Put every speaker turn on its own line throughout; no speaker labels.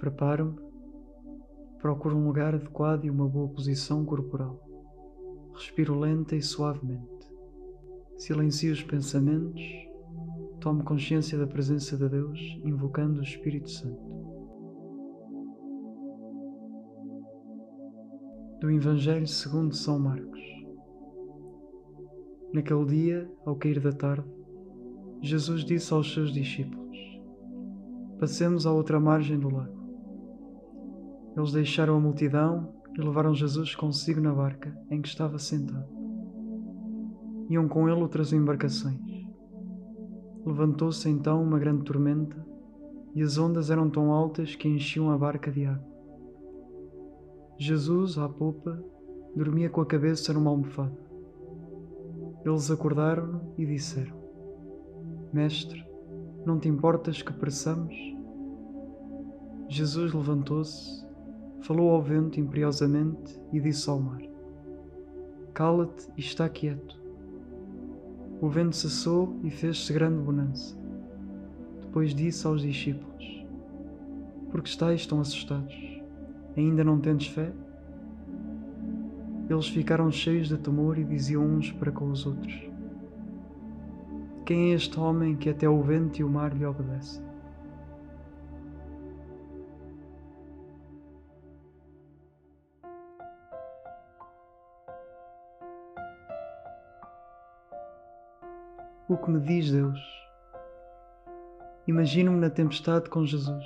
Preparo-me, procuro um lugar adequado e uma boa posição corporal. Respiro lenta e suavemente. Silencio os pensamentos. Tomo consciência da presença de Deus, invocando o Espírito Santo. Do Evangelho segundo São Marcos. Naquele dia, ao cair da tarde, Jesus disse aos seus discípulos: Passemos à outra margem do lago. Eles deixaram a multidão e levaram Jesus consigo na barca em que estava sentado. Iam com ele outras embarcações. Levantou-se então uma grande tormenta e as ondas eram tão altas que enchiam a barca de água. Jesus, à popa, dormia com a cabeça numa almofada. Eles acordaram-no e disseram: Mestre, não te importas que pereçamos? Jesus levantou-se falou ao vento imperiosamente e disse ao mar: Cala-te e está quieto. O vento cessou e fez-se grande bonança. Depois disse aos discípulos: Por que estáis tão assustados? Ainda não tendes fé? Eles ficaram cheios de temor e diziam uns para com os outros: Quem é este homem que até o vento e o mar lhe obedecem? O que me diz Deus? Imagino-me na tempestade com Jesus.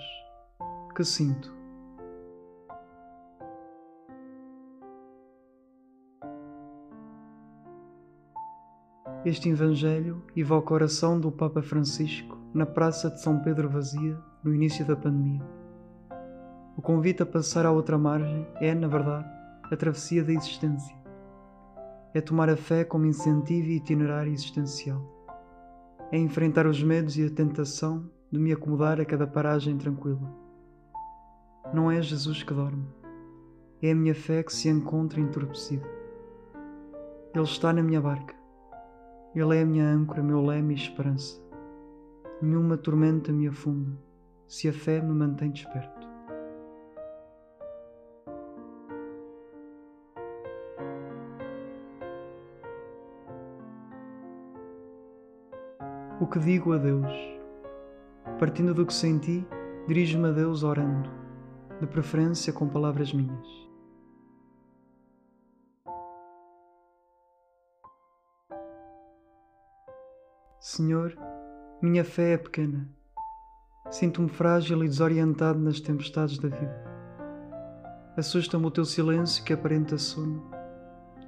Que sinto? Este Evangelho evoca a oração do Papa Francisco na Praça de São Pedro Vazia no início da pandemia. O convite a passar à outra margem é, na verdade, a travessia da existência. É tomar a fé como incentivo e itinerário existencial é enfrentar os medos e a tentação de me acomodar a cada paragem tranquila. Não é Jesus que dorme, é a minha fé que se encontra entorpecida. Ele está na minha barca, Ele é a minha âncora, meu leme e esperança. Nenhuma tormenta me afunda, se a fé me mantém desperto. O que digo a Deus? Partindo do que senti, dirijo-me a Deus orando, de preferência com palavras minhas. Senhor, minha fé é pequena. Sinto-me frágil e desorientado nas tempestades da vida. Assusta-me o teu silêncio que aparenta sono,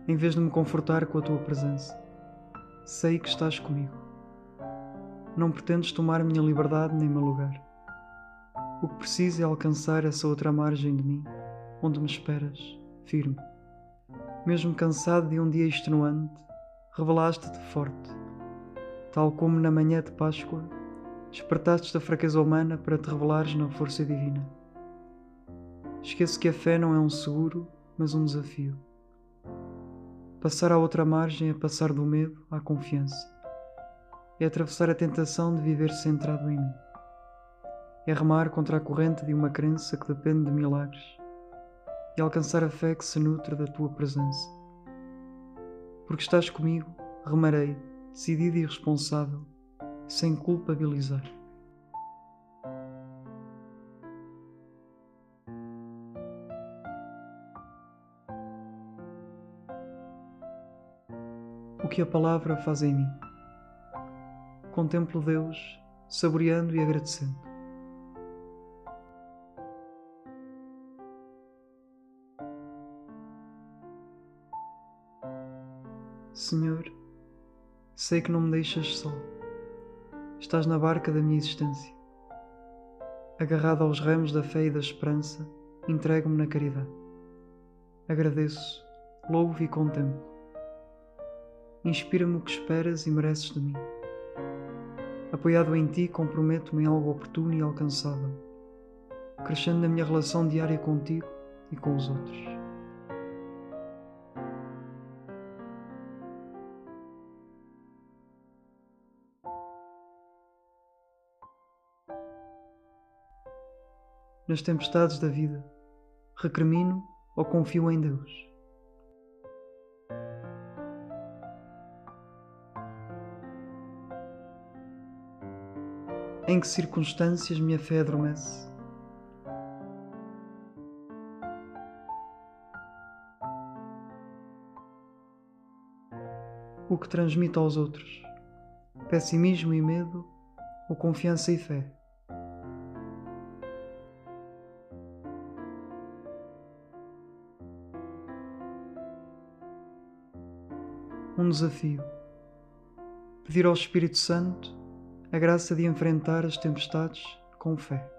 em vez de me confortar com a tua presença. Sei que estás comigo não pretendes tomar minha liberdade nem meu lugar. O que preciso é alcançar essa outra margem de mim, onde me esperas, firme. Mesmo cansado de um dia extenuante, revelaste-te forte. Tal como na manhã de Páscoa, despertaste da fraqueza humana para te revelares na força divina. Esqueço que a fé não é um seguro, mas um desafio. Passar à outra margem é passar do medo à confiança é atravessar a tentação de viver centrado em mim. É remar contra a corrente de uma crença que depende de milagres e alcançar a fé que se nutre da tua presença. Porque estás comigo, remarei, decidido e responsável, sem culpabilizar. O que a palavra faz em mim contemplo Deus, saboreando e agradecendo. Senhor, sei que não me deixas só. Estás na barca da minha existência. Agarrado aos ramos da fé e da esperança, entrego-me na caridade. Agradeço, louvo e contemplo. Inspira-me o que esperas e mereces de mim. Apoiado em ti, comprometo-me em algo oportuno e alcançável, crescendo na minha relação diária contigo e com os outros. nas tempestades da vida, recrimino ou confio em Deus? Em que circunstâncias minha fé adormece? O que transmite aos outros? Pessimismo e medo ou confiança e fé? Um desafio. Pedir ao Espírito Santo a graça de enfrentar as tempestades com fé.